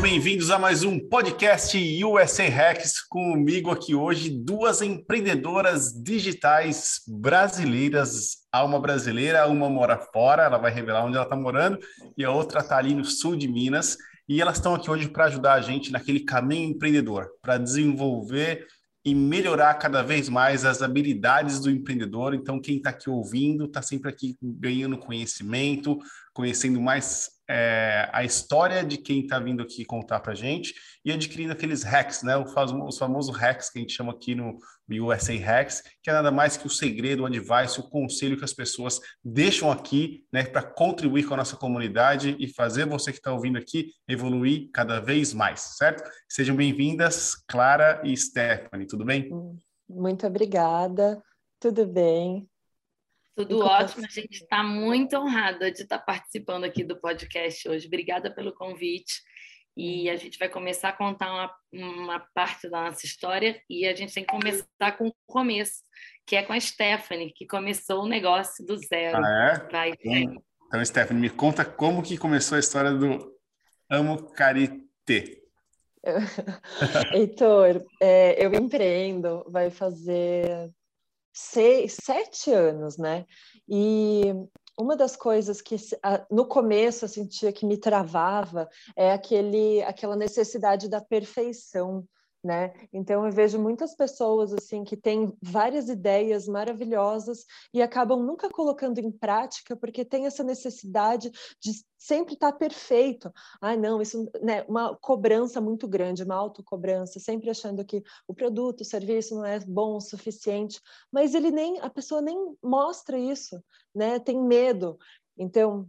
bem-vindos a mais um podcast USA Hacks. Comigo aqui hoje duas empreendedoras digitais brasileiras. Uma brasileira, uma mora fora, ela vai revelar onde ela está morando, e a outra está ali no sul de Minas. E elas estão aqui hoje para ajudar a gente naquele caminho empreendedor, para desenvolver e melhorar cada vez mais as habilidades do empreendedor. Então, quem está aqui ouvindo está sempre aqui ganhando conhecimento, conhecendo mais é, a história de quem está vindo aqui contar para a gente e adquirindo aqueles hacks, né? Os famosos hacks que a gente chama aqui no USA Hacks, que é nada mais que o segredo, o advice, o conselho que as pessoas deixam aqui, né, para contribuir com a nossa comunidade e fazer você que está ouvindo aqui evoluir cada vez mais, certo? Sejam bem-vindas, Clara e Stephanie, tudo bem? Muito obrigada, tudo bem. Tudo ótimo, a gente está muito honrada de estar tá participando aqui do podcast hoje. Obrigada pelo convite. E a gente vai começar a contar uma, uma parte da nossa história e a gente tem que começar com o começo, que é com a Stephanie, que começou o negócio do zero. Ah, é? Vai, então, então, Stephanie, me conta como que começou a história do Amo Carité. Heitor, é, eu empreendo, vai fazer seis, sete anos, né? E uma das coisas que no começo eu sentia que me travava é aquele, aquela necessidade da perfeição, né? Então eu vejo muitas pessoas assim que têm várias ideias maravilhosas e acabam nunca colocando em prática porque tem essa necessidade de sempre estar perfeito. Ah, não, isso né, uma cobrança muito grande, uma autocobrança, sempre achando que o produto, o serviço não é bom o suficiente, mas ele nem a pessoa nem mostra isso, né? Tem medo. Então,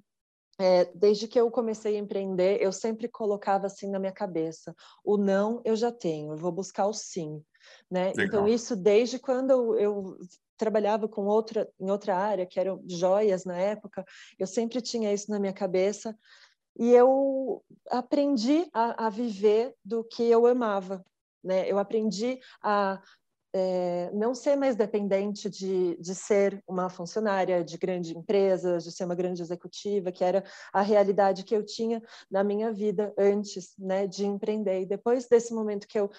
é, desde que eu comecei a empreender, eu sempre colocava assim na minha cabeça: o não eu já tenho, eu vou buscar o sim. Né? Então, isso desde quando eu, eu trabalhava com outra, em outra área, que eram joias na época, eu sempre tinha isso na minha cabeça. E eu aprendi a, a viver do que eu amava. Né? Eu aprendi a é, não ser mais dependente de, de ser uma funcionária de grande empresa, de ser uma grande executiva, que era a realidade que eu tinha na minha vida antes né, de empreender. E depois desse momento que eu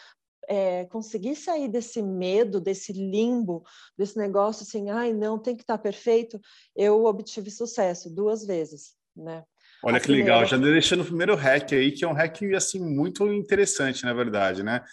é, consegui sair desse medo, desse limbo, desse negócio assim, ai, não, tem que estar tá perfeito, eu obtive sucesso duas vezes, né? Olha a que primeira... legal, já deixando o primeiro hack aí, que é um hack, assim, muito interessante, na verdade, né?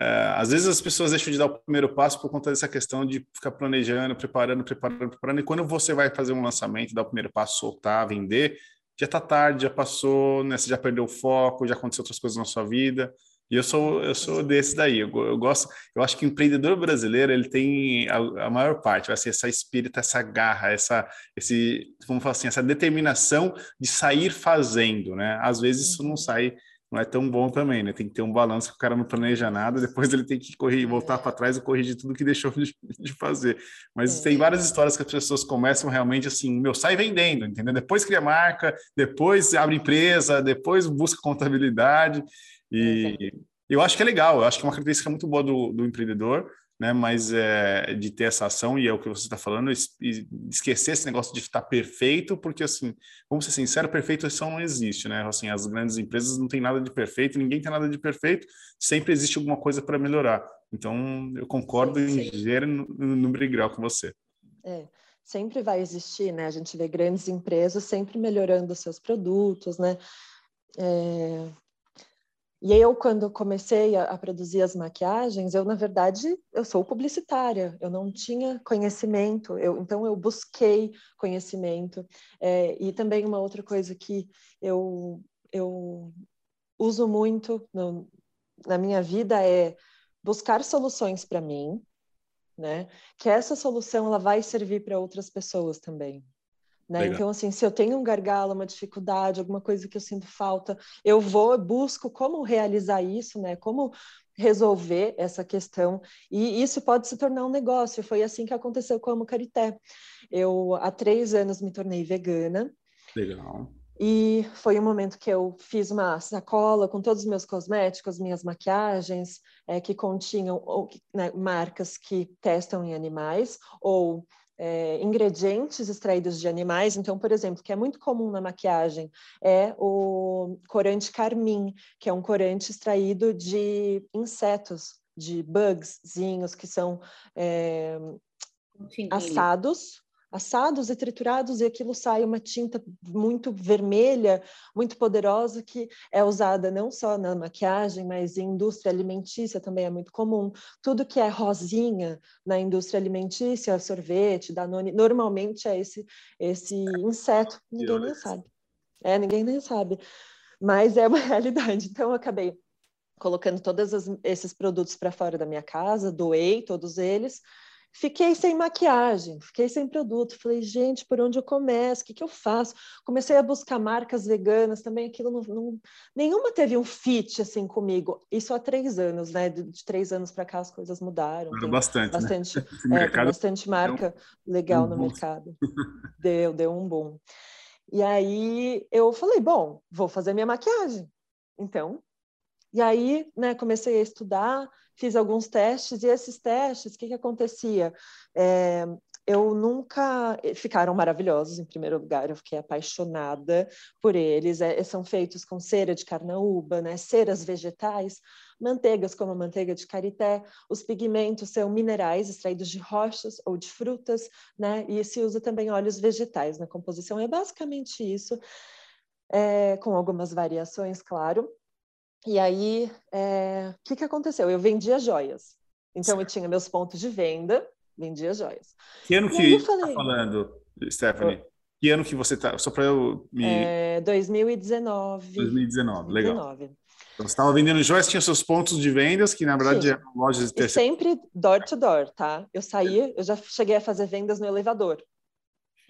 É, às vezes as pessoas deixam de dar o primeiro passo por conta dessa questão de ficar planejando, preparando, preparando, preparando, e quando você vai fazer um lançamento, dar o primeiro passo, soltar, vender, já está tarde, já passou, né, você já perdeu o foco, já aconteceu outras coisas na sua vida. E eu sou eu sou desse daí. Eu, eu gosto, eu acho que o empreendedor brasileiro ele tem a, a maior parte, assim, essa espírito, essa garra, essa esse, vamos falar assim, essa determinação de sair fazendo, né? Às vezes isso não sai não é tão bom também, né? Tem que ter um balanço que o cara não planeja nada, depois ele tem que correr, voltar para trás e corrigir tudo que deixou de, de fazer. Mas é. tem várias histórias que as pessoas começam realmente assim, meu, sai vendendo, entendeu? Depois cria marca, depois abre empresa, depois busca contabilidade. E eu acho que é legal, eu acho que é uma característica muito boa do, do empreendedor, né? Mas é, de ter essa ação, e é o que você está falando, esquecer esse negócio de estar perfeito, porque assim, vamos ser sinceros, perfeição não existe, né? Assim, as grandes empresas não têm nada de perfeito, ninguém tem nada de perfeito, sempre existe alguma coisa para melhorar. Então, eu concordo sim, sim. em gênero no, no grau com você. É sempre vai existir, né? A gente vê grandes empresas sempre melhorando seus produtos, né? É, e eu, quando comecei a, a, produzir as maquiagens, eu, na verdade, eu sou publicitária, eu não tinha conhecimento, eu, então eu busquei conhecimento. É, e também uma outra coisa que eu, eu uso muito no, na minha vida é buscar soluções para mim, né? Que essa solução ela vai servir para outras pessoas também. Né? Então, assim, se eu tenho um gargalo, uma dificuldade, alguma coisa que eu sinto falta, eu vou, busco como realizar isso, né? Como resolver essa questão. E isso pode se tornar um negócio. Foi assim que aconteceu com a Mucarité. Eu, há três anos, me tornei vegana. Legal. E foi um momento que eu fiz uma sacola com todos os meus cosméticos, minhas maquiagens, é, que continham ou, né, marcas que testam em animais, ou é, ingredientes extraídos de animais. Então, por exemplo, que é muito comum na maquiagem, é o corante carmim, que é um corante extraído de insetos, de bugzinhos que são é, assados assados e triturados e aquilo sai uma tinta muito vermelha, muito poderosa que é usada não só na maquiagem, mas em indústria alimentícia também é muito comum. Tudo que é rosinha na indústria alimentícia, sorvete, Danone, normalmente é esse esse inseto, ninguém nem sabe. É, ninguém nem sabe. Mas é uma realidade. Então eu acabei colocando todos esses produtos para fora da minha casa, doei todos eles Fiquei sem maquiagem, fiquei sem produto. Falei, gente, por onde eu começo? O que, que eu faço? Comecei a buscar marcas veganas também. Aquilo não, não, nenhuma teve um fit assim comigo. Isso há três anos, né? De, de três anos para cá as coisas mudaram. Tem bastante, bastante, né? é, tem bastante marca legal um no mercado. Deu, deu um boom. E aí eu falei, bom, vou fazer minha maquiagem. Então, e aí, né, comecei a estudar, fiz alguns testes, e esses testes, o que, que acontecia? É, eu nunca. Ficaram maravilhosos, em primeiro lugar, eu fiquei apaixonada por eles. É, são feitos com cera de carnaúba, né? ceras vegetais, manteigas como a manteiga de carité. Os pigmentos são minerais extraídos de rochas ou de frutas, né? e se usa também óleos vegetais na composição. É basicamente isso, é, com algumas variações, claro. E aí, é, o que, que aconteceu? Eu vendia joias. Então, eu tinha meus pontos de venda, vendia joias. Que ano e que você está falando, Stephanie? Que ano que você está? Só para eu me. É, 2019. 2019, legal. 2019. Então, você estava vendendo joias, tinha seus pontos de vendas, que na verdade Sim. eram lojas de terceiro. sempre door to door, tá? Eu saía, eu já cheguei a fazer vendas no elevador.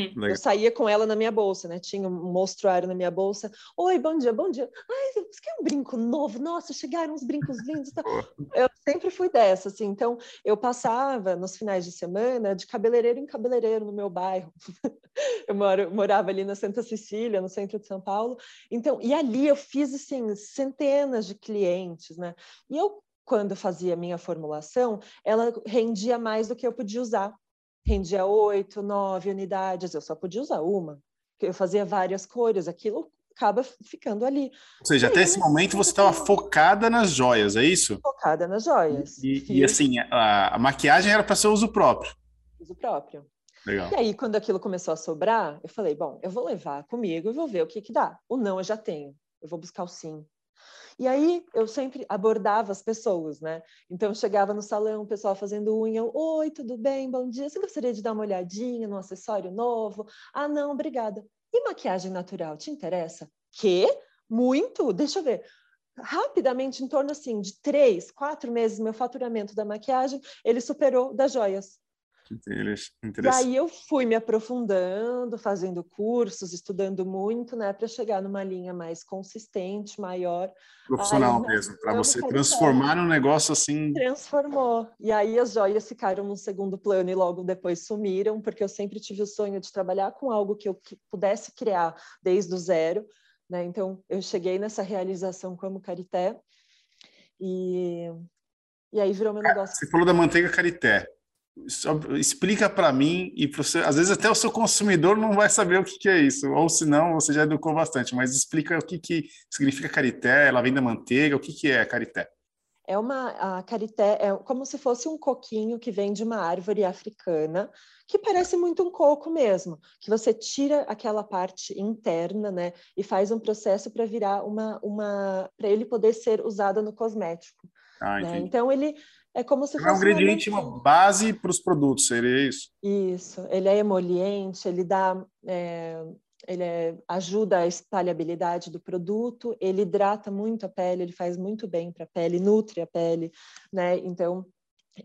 Legal. Eu saía com ela na minha bolsa, né? Tinha um mostruário na minha bolsa. Oi, bom dia, bom dia. Ai, você quer um brinco novo? Nossa, chegaram uns brincos lindos. Eu sempre fui dessa, assim. Então, eu passava nos finais de semana de cabeleireiro em cabeleireiro no meu bairro. eu moro, morava ali na Santa Cecília, no centro de São Paulo. Então, e ali eu fiz, assim, centenas de clientes, né? E eu, quando fazia minha formulação, ela rendia mais do que eu podia usar rendia oito, nove unidades, eu só podia usar uma, porque eu fazia várias cores, aquilo acaba ficando ali. Ou seja, até esse momento você estava focada nas joias, é isso? Focada nas joias. E, e assim, a, a, maquiagem era para seu uso próprio. Uso próprio. Legal. E aí, quando aquilo começou a sobrar, eu falei, bom, eu vou levar comigo e vou ver o que que dá. O não eu já tenho, eu vou buscar o sim. E aí eu sempre abordava as pessoas, né? Então eu chegava no salão, o pessoal fazendo unha, oi, tudo bem, bom dia, você gostaria de dar uma olhadinha no acessório novo? Ah, não, obrigada. E maquiagem natural, te interessa? Que? Muito? Deixa eu ver rapidamente, em torno assim de três, quatro meses, meu faturamento da maquiagem, ele superou das joias. E aí eu fui me aprofundando, fazendo cursos, estudando muito, né, para chegar numa linha mais consistente, maior. Profissional aí, mesmo, para você transformar num negócio assim. Transformou. E aí as joias ficaram no segundo plano e logo depois sumiram, porque eu sempre tive o sonho de trabalhar com algo que eu pudesse criar desde o zero. Né? Então eu cheguei nessa realização como Carité. E, e aí virou meu negócio. Você falou da manteiga Carité explica para mim e para você, às vezes até o seu consumidor não vai saber o que, que é isso, ou se não, você já educou bastante, mas explica o que, que significa carité, ela vem da manteiga, o que, que é carité? É uma a carité é como se fosse um coquinho que vem de uma árvore africana, que parece muito um coco mesmo, que você tira aquela parte interna, né, e faz um processo para virar uma uma para ele poder ser usado no cosmético. Ah, né? Então ele é como se fosse. É um ingrediente, uma, uma base para os produtos, seria isso? Isso. Ele é emoliente, ele dá. É, ele é, ajuda a espalhabilidade do produto, ele hidrata muito a pele, ele faz muito bem para a pele, nutre a pele, né? Então,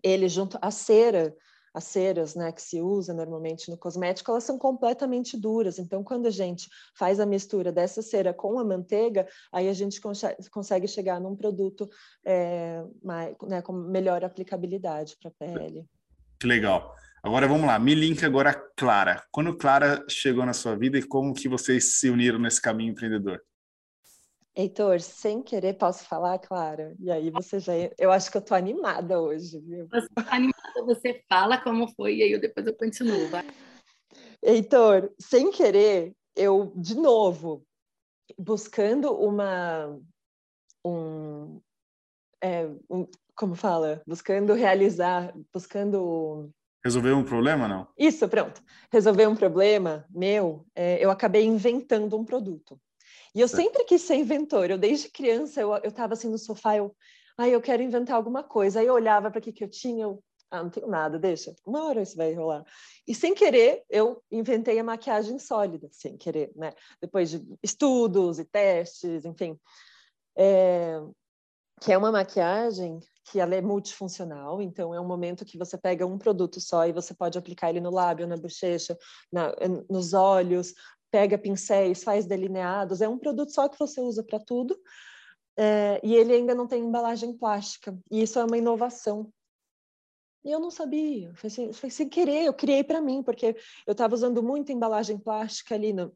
ele junto à cera as ceras né, que se usa normalmente no cosmético, elas são completamente duras. Então, quando a gente faz a mistura dessa cera com a manteiga, aí a gente consegue chegar num produto é, mais, né, com melhor aplicabilidade para a pele. Que legal. Agora vamos lá, me link agora Clara. Quando Clara chegou na sua vida e como que vocês se uniram nesse caminho empreendedor? Heitor, sem querer, posso falar, Clara? E aí você já. Eu acho que eu tô animada hoje, viu? Você tá animada, você fala como foi, e aí eu, depois eu continuo, vai. Heitor, sem querer, eu, de novo, buscando uma. Um, é, um, como fala? Buscando realizar, buscando. Resolver um problema, não? Isso, pronto. Resolver um problema meu, é, eu acabei inventando um produto. E eu sempre quis ser inventor. Eu, desde criança, eu estava assim no sofá, eu, ai, eu quero inventar alguma coisa. Aí eu olhava para o que, que eu tinha, eu, ah, não tenho nada, deixa, uma hora isso vai rolar. E sem querer, eu inventei a maquiagem sólida, sem querer, né? Depois de estudos e testes, enfim. É, que é uma maquiagem que ela é multifuncional, então é um momento que você pega um produto só e você pode aplicar ele no lábio, na bochecha, na, nos olhos, pega pincéis, faz delineados, é um produto só que você usa para tudo, é, e ele ainda não tem embalagem plástica, e isso é uma inovação. E eu não sabia, foi sem, foi sem querer, eu criei para mim, porque eu estava usando muita embalagem plástica ali no,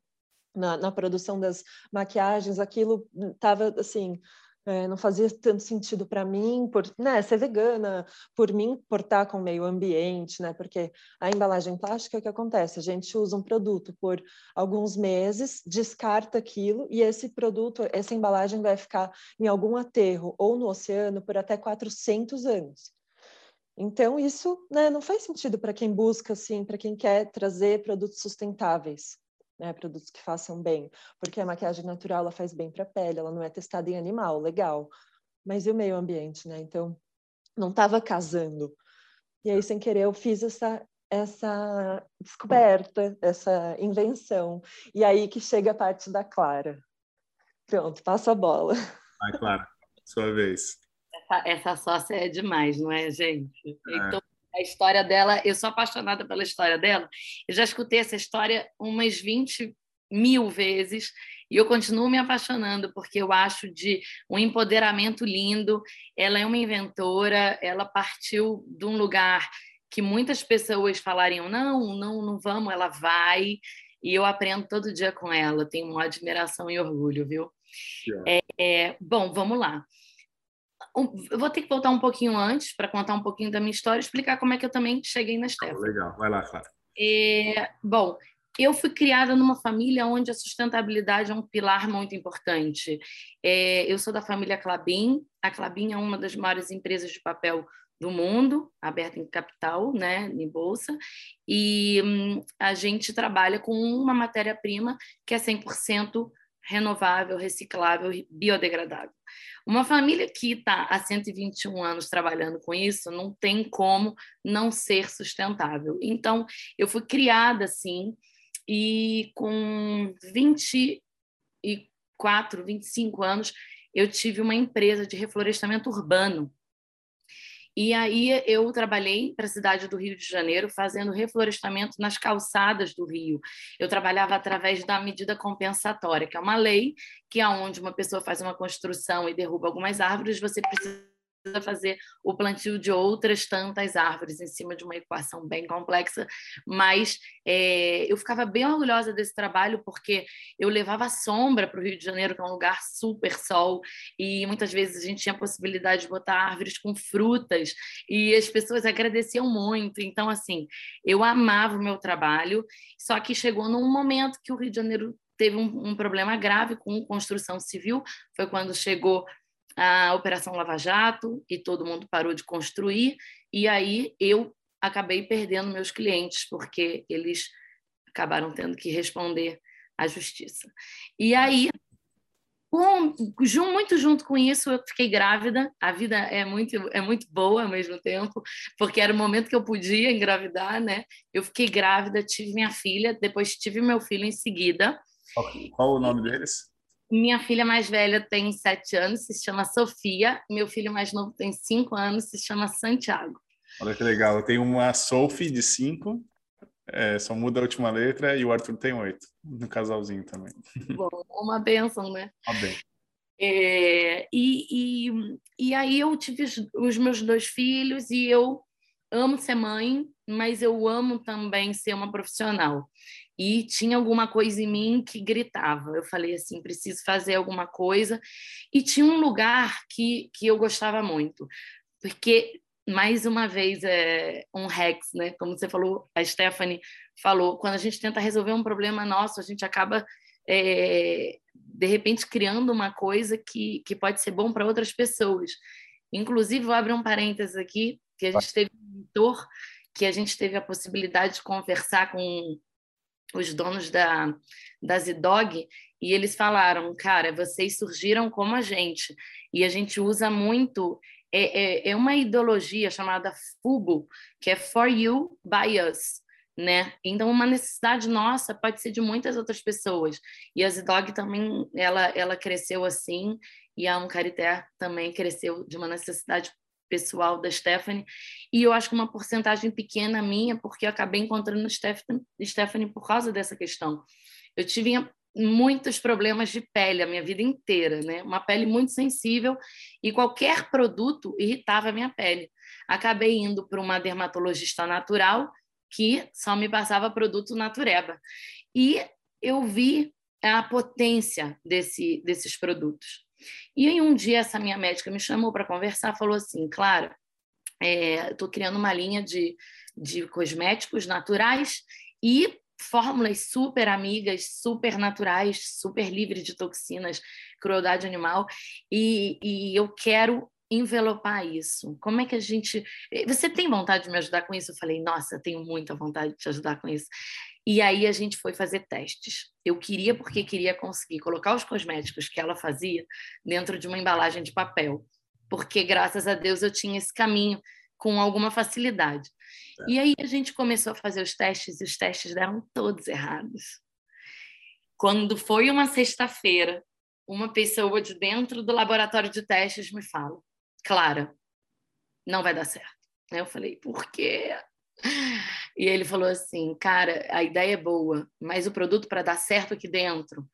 na, na produção das maquiagens, aquilo estava assim, é, não fazia tanto sentido para mim, por né, ser vegana, por mim portar com o meio ambiente, né? Porque a embalagem plástica, o que acontece? A gente usa um produto por alguns meses, descarta aquilo e esse produto, essa embalagem vai ficar em algum aterro ou no oceano por até 400 anos. Então, isso né, não faz sentido para quem busca, assim, para quem quer trazer produtos sustentáveis né, produtos que façam bem, porque a maquiagem natural ela faz bem para a pele, ela não é testada em animal, legal. Mas e o meio ambiente, né? Então, não estava casando. E aí, sem querer, eu fiz essa essa descoberta, essa invenção. E aí que chega a parte da Clara. Pronto, passa a bola. Vai, Clara, sua vez. Essa, essa sócia é demais, não é, gente? É. Então, a história dela, eu sou apaixonada pela história dela. Eu já escutei essa história umas 20 mil vezes e eu continuo me apaixonando porque eu acho de um empoderamento lindo. Ela é uma inventora, ela partiu de um lugar que muitas pessoas falariam não, não, não vamos, ela vai. E eu aprendo todo dia com ela, tenho uma admiração e orgulho, viu? É, é, bom, vamos lá eu vou ter que voltar um pouquinho antes para contar um pouquinho da minha história, explicar como é que eu também cheguei na Stefan. Legal, vai lá, Clara. É, bom, eu fui criada numa família onde a sustentabilidade é um pilar muito importante. É, eu sou da família Clabin. A Clabin é uma das maiores empresas de papel do mundo, aberta em capital, né, em bolsa, e hum, a gente trabalha com uma matéria-prima que é 100% renovável, reciclável e biodegradável. Uma família que está há 121 anos trabalhando com isso não tem como não ser sustentável. Então, eu fui criada assim, e com 24, 25 anos, eu tive uma empresa de reflorestamento urbano e aí eu trabalhei para a cidade do Rio de Janeiro fazendo reflorestamento nas calçadas do Rio. Eu trabalhava através da medida compensatória, que é uma lei que aonde uma pessoa faz uma construção e derruba algumas árvores, você precisa fazer o plantio de outras tantas árvores em cima de uma equação bem complexa, mas é, eu ficava bem orgulhosa desse trabalho porque eu levava sombra para o Rio de Janeiro, que é um lugar super sol, e muitas vezes a gente tinha a possibilidade de botar árvores com frutas, e as pessoas agradeciam muito. Então, assim, eu amava o meu trabalho, só que chegou num momento que o Rio de Janeiro teve um, um problema grave com construção civil, foi quando chegou a Operação Lava Jato e todo mundo parou de construir, e aí eu acabei perdendo meus clientes, porque eles acabaram tendo que responder à justiça. E aí, com, muito junto com isso, eu fiquei grávida. A vida é muito, é muito boa ao mesmo tempo, porque era o momento que eu podia engravidar, né? Eu fiquei grávida, tive minha filha, depois tive meu filho em seguida. Qual o nome deles? Minha filha mais velha tem sete anos, se chama Sofia. Meu filho mais novo tem cinco anos, se chama Santiago. Olha que legal. Eu tenho uma Sophie de cinco, é, só muda a última letra, e o Arthur tem oito, no casalzinho também. Bom, uma benção, né? Uma benção. É, e, e, e aí eu tive os, os meus dois filhos e eu amo ser mãe, mas eu amo também ser uma profissional. E tinha alguma coisa em mim que gritava. Eu falei assim, preciso fazer alguma coisa. E tinha um lugar que, que eu gostava muito, porque mais uma vez é um Rex, né? Como você falou, a Stephanie falou, quando a gente tenta resolver um problema nosso, a gente acaba é, de repente criando uma coisa que, que pode ser bom para outras pessoas. Inclusive, vou abrir um parênteses aqui, que a gente teve um mentor, que a gente teve a possibilidade de conversar com os donos da, da Zidog, e eles falaram, cara, vocês surgiram como a gente, e a gente usa muito é, é, é uma ideologia chamada FUBO, que é For You, By Us. Né? Então, uma necessidade nossa pode ser de muitas outras pessoas. E a Zidog também, ela, ela cresceu assim, e a Uncarité também cresceu de uma necessidade pessoal da Stephanie. E eu acho que uma porcentagem pequena minha, porque eu acabei encontrando Stephanie, Stephanie por causa dessa questão. Eu tive muitos problemas de pele a minha vida inteira, né? Uma pele muito sensível e qualquer produto irritava a minha pele. Acabei indo para uma dermatologista natural que só me passava produto natureba. E eu vi a potência desse, desses produtos. E em um dia essa minha médica me chamou para conversar, falou assim, Clara, estou é, criando uma linha de, de cosméticos naturais e fórmulas super amigas, super naturais, super livres de toxinas, crueldade animal, e, e eu quero envelopar isso? Como é que a gente. Você tem vontade de me ajudar com isso? Eu falei, nossa, tenho muita vontade de te ajudar com isso. E aí a gente foi fazer testes. Eu queria, porque queria conseguir colocar os cosméticos que ela fazia dentro de uma embalagem de papel. Porque, graças a Deus, eu tinha esse caminho com alguma facilidade. É. E aí a gente começou a fazer os testes e os testes deram todos errados. Quando foi uma sexta-feira, uma pessoa de dentro do laboratório de testes me fala: Clara, não vai dar certo. Eu falei: por quê? E ele falou assim: cara, a ideia é boa, mas o produto para dar certo aqui dentro,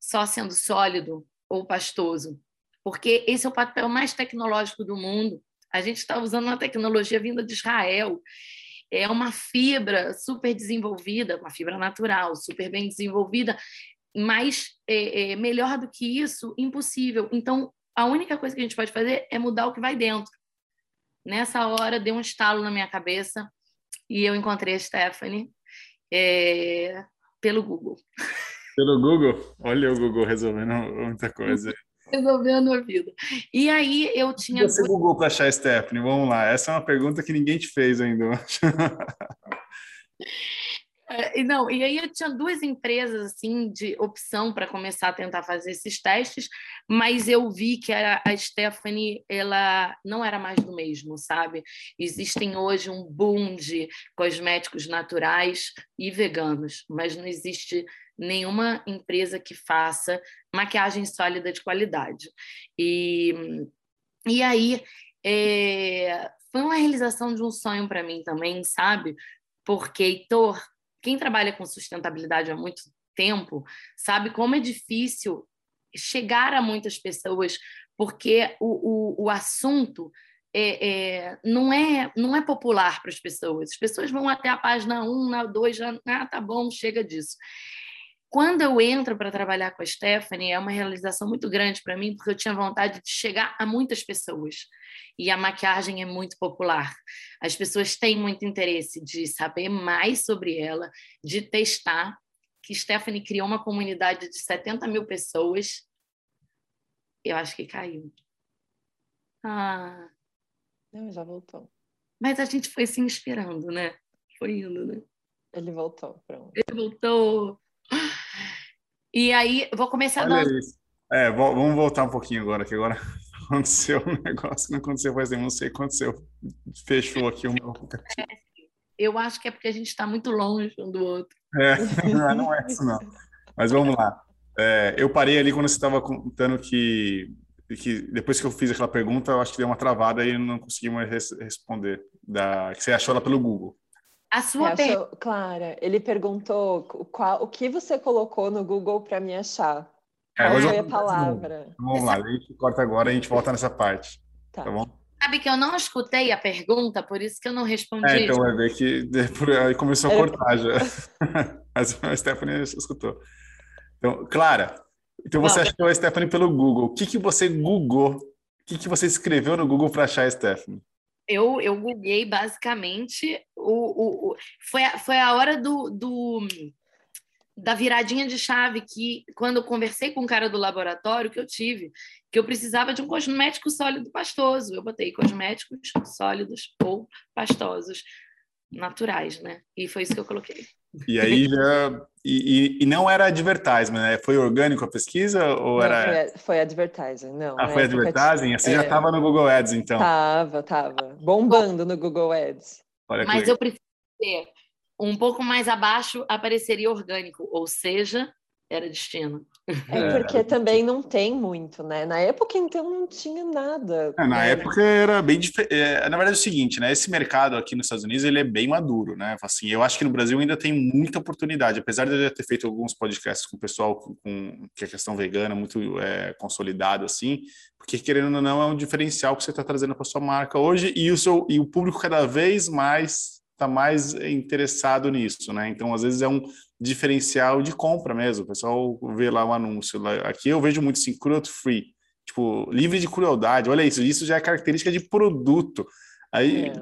só sendo sólido ou pastoso, porque esse é o papel mais tecnológico do mundo. A gente está usando uma tecnologia vinda de Israel. É uma fibra super desenvolvida, uma fibra natural, super bem desenvolvida, mas é, é, melhor do que isso, impossível. Então, a única coisa que a gente pode fazer é mudar o que vai dentro. Nessa hora, deu um estalo na minha cabeça e eu encontrei a Stephanie é, pelo Google. Pelo Google? Olha o Google resolvendo muita coisa resolvendo a vida. E aí eu tinha. Você Google para achar a Stephanie? Vamos lá. Essa é uma pergunta que ninguém te fez ainda. É, não, e aí eu tinha duas empresas assim de opção para começar a tentar fazer esses testes, mas eu vi que a, a Stephanie ela não era mais do mesmo, sabe? Existem hoje um boom de cosméticos naturais e veganos, mas não existe nenhuma empresa que faça maquiagem sólida de qualidade. E, e aí é, foi uma realização de um sonho para mim também, sabe? Porque, Heitor, quem trabalha com sustentabilidade há muito tempo sabe como é difícil chegar a muitas pessoas, porque o, o, o assunto é, é, não, é, não é popular para as pessoas. As pessoas vão até a página 1, na 2, já, ah, tá bom, chega disso. Quando eu entro para trabalhar com a Stephanie, é uma realização muito grande para mim, porque eu tinha vontade de chegar a muitas pessoas. E a maquiagem é muito popular. As pessoas têm muito interesse de saber mais sobre ela, de testar. Que Stephanie criou uma comunidade de 70 mil pessoas. Eu acho que caiu. Ah. Não, já voltou. Mas a gente foi se inspirando, né? Foi indo, né? Ele voltou, pronto. Ele voltou. E aí, vou começar Olha dando... É, vamos voltar um pouquinho agora, que agora aconteceu um negócio, não aconteceu faz tempo, não sei o que aconteceu. Fechou aqui o meu Eu acho que é porque a gente está muito longe um do outro. É, não é isso não. Mas vamos lá. É, eu parei ali quando você estava contando que, que depois que eu fiz aquela pergunta, eu acho que deu uma travada e não consegui mais res responder. Da, que você achou ela pelo Google. A sua pergunta. Clara, ele perguntou qual, o que você colocou no Google para me achar. É, qual foi a palavra? Vamos lá, a gente corta agora e a gente volta nessa parte. Tá. tá bom? Sabe que eu não escutei a pergunta, por isso que eu não respondi. É, então vai ver que aí começou a cortar já. A Stephanie escutou. Então, Clara, então você achou a Stephanie pelo Google. O que, que você googou? O que, que você escreveu no Google para achar a Stephanie? Eu, eu googlei basicamente o, o, o, foi, a, foi a hora do, do da viradinha de chave que, quando eu conversei com o cara do laboratório, que eu tive, que eu precisava de um cosmético sólido pastoso. Eu botei cosméticos sólidos ou pastosos, naturais, né? E foi isso que eu coloquei. E aí já. E, e, e não era advertising, né? Foi orgânico a pesquisa ou não, era. Foi, foi advertising, não. Ah, foi advertising? Você é... já estava no Google Ads, então? Tava, tava. Bombando no Google Ads. Mas eu preciso ter um pouco mais abaixo apareceria orgânico, ou seja, era destino. É porque também não tem muito, né? Na época, então, não tinha nada. É, na época era bem diferente. É, na verdade, é o seguinte, né? Esse mercado aqui nos Estados Unidos, ele é bem maduro, né? Assim, eu acho que no Brasil ainda tem muita oportunidade. Apesar de eu já ter feito alguns podcasts com o pessoal com, com que a questão vegana muito é, consolidado, assim, porque querendo ou não, é um diferencial que você está trazendo para sua marca hoje e o, seu, e o público cada vez mais está mais interessado nisso, né? Então, às vezes é um diferencial de compra mesmo. O pessoal vê lá o um anúncio. Aqui eu vejo muito assim, cruelty free, tipo, livre de crueldade. Olha isso, isso já é característica de produto. Aí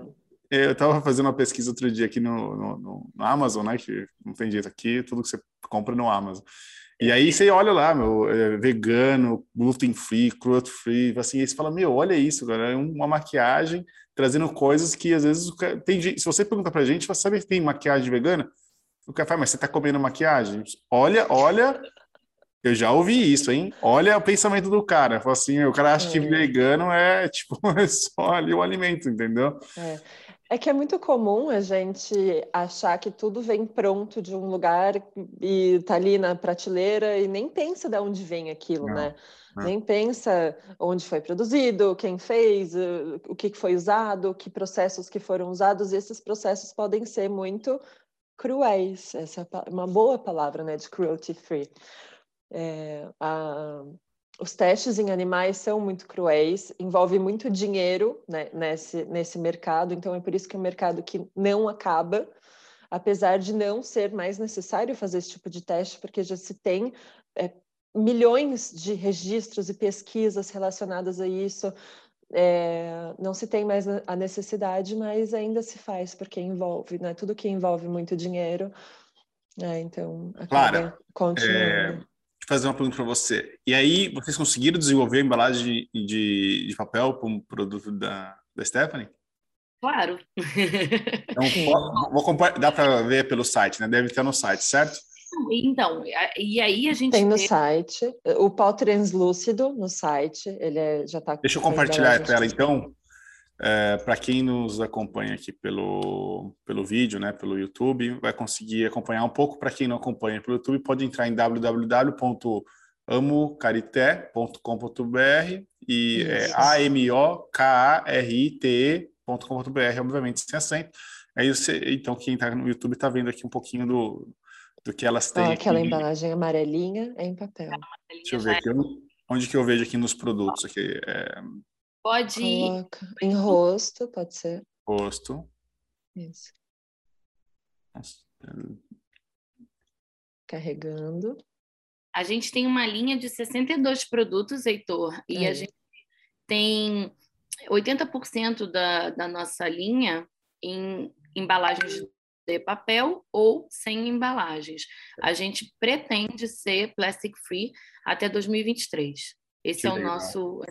é. eu estava fazendo uma pesquisa outro dia aqui no, no, no, Amazon, né? Que não tem jeito aqui, tudo que você compra no Amazon. E aí você olha lá, meu, é vegano, gluten free, cruelty free, assim, aí você fala, meu, olha isso, cara, é uma maquiagem trazendo coisas que às vezes tem se você pergunta pra gente, você sabe que tem maquiagem vegana? O cara fala, mas você tá comendo maquiagem? Olha, olha, eu já ouvi isso, hein? Olha o pensamento do cara. Fala assim, o cara acha é. que vegano é tipo é só ali o alimento, entendeu? É. é. que é muito comum a gente achar que tudo vem pronto de um lugar e tá ali na prateleira e nem pensa de onde vem aquilo, Não. né? É. Nem pensa onde foi produzido, quem fez, o que foi usado, que processos que foram usados. Esses processos podem ser muito cruéis. Essa é uma boa palavra, né, de cruelty free. É, a, os testes em animais são muito cruéis, envolve muito dinheiro né, nesse, nesse mercado, então é por isso que é um mercado que não acaba, apesar de não ser mais necessário fazer esse tipo de teste, porque já se tem é, milhões de registros e pesquisas relacionadas a isso. É, não se tem mais a necessidade, mas ainda se faz, porque envolve, né? Tudo que envolve muito dinheiro. Né? Então, Clara, continuando. É, fazer uma pergunta para você. E aí, vocês conseguiram desenvolver a embalagem de, de, de papel para um produto da, da Stephanie? Claro. Então, vou, vou, dá para ver pelo site, né? Deve estar no site, certo? Então, e aí a gente. Tem no vê... site. O pau translúcido no site, ele é, já está. Deixa eu compartilhar a tela, então. É, para quem nos acompanha aqui pelo, pelo vídeo, né, pelo YouTube, vai conseguir acompanhar um pouco. Para quem não acompanha pelo YouTube, pode entrar em www.amocarité.com.br e é A-M-O-K-A-R-I-T-E.com.br, obviamente sem acento. Aí você, então, quem está no YouTube está vendo aqui um pouquinho do, do que elas têm. Ah, aquela aqui. embalagem amarelinha é em papel. Deixa eu ver aqui. Onde que eu vejo aqui nos produtos? Aqui, é... Pode ir. Em rosto, pode ser. Rosto. Isso. Carregando. A gente tem uma linha de 62 produtos, Heitor, e é. a gente tem 80% da, da nossa linha em embalagens de papel ou sem embalagens. A gente pretende ser plastic free até 2023. Esse que é o legal. nosso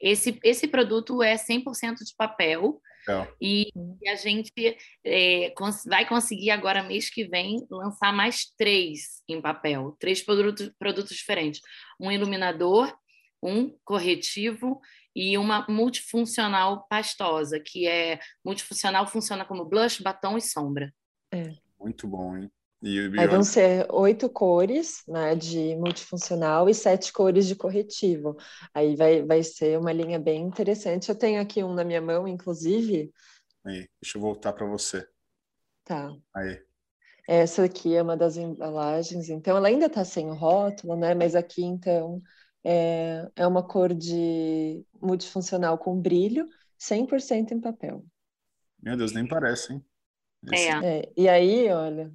esse, esse produto é 100% de papel e, e, a gente é, vai conseguir agora, mês que vem, lançar mais três em papel. Três produtos, produtos diferentes. Um iluminador, um corretivo e uma multifuncional pastosa, que é multifuncional, funciona como blush, batom e sombra. É. Muito bom, hein? E, Aí vão ser oito cores né, de multifuncional e sete cores de corretivo. Aí vai, vai ser uma linha bem interessante. Eu tenho aqui um na minha mão, inclusive. Aí, deixa eu voltar para você. Tá. Aí. Essa aqui é uma das embalagens, então ela ainda está sem o rótulo, né? Mas aqui então é, é uma cor de multifuncional com brilho, 100% em papel. Meu Deus, nem parece, hein? É. é. E aí, olha,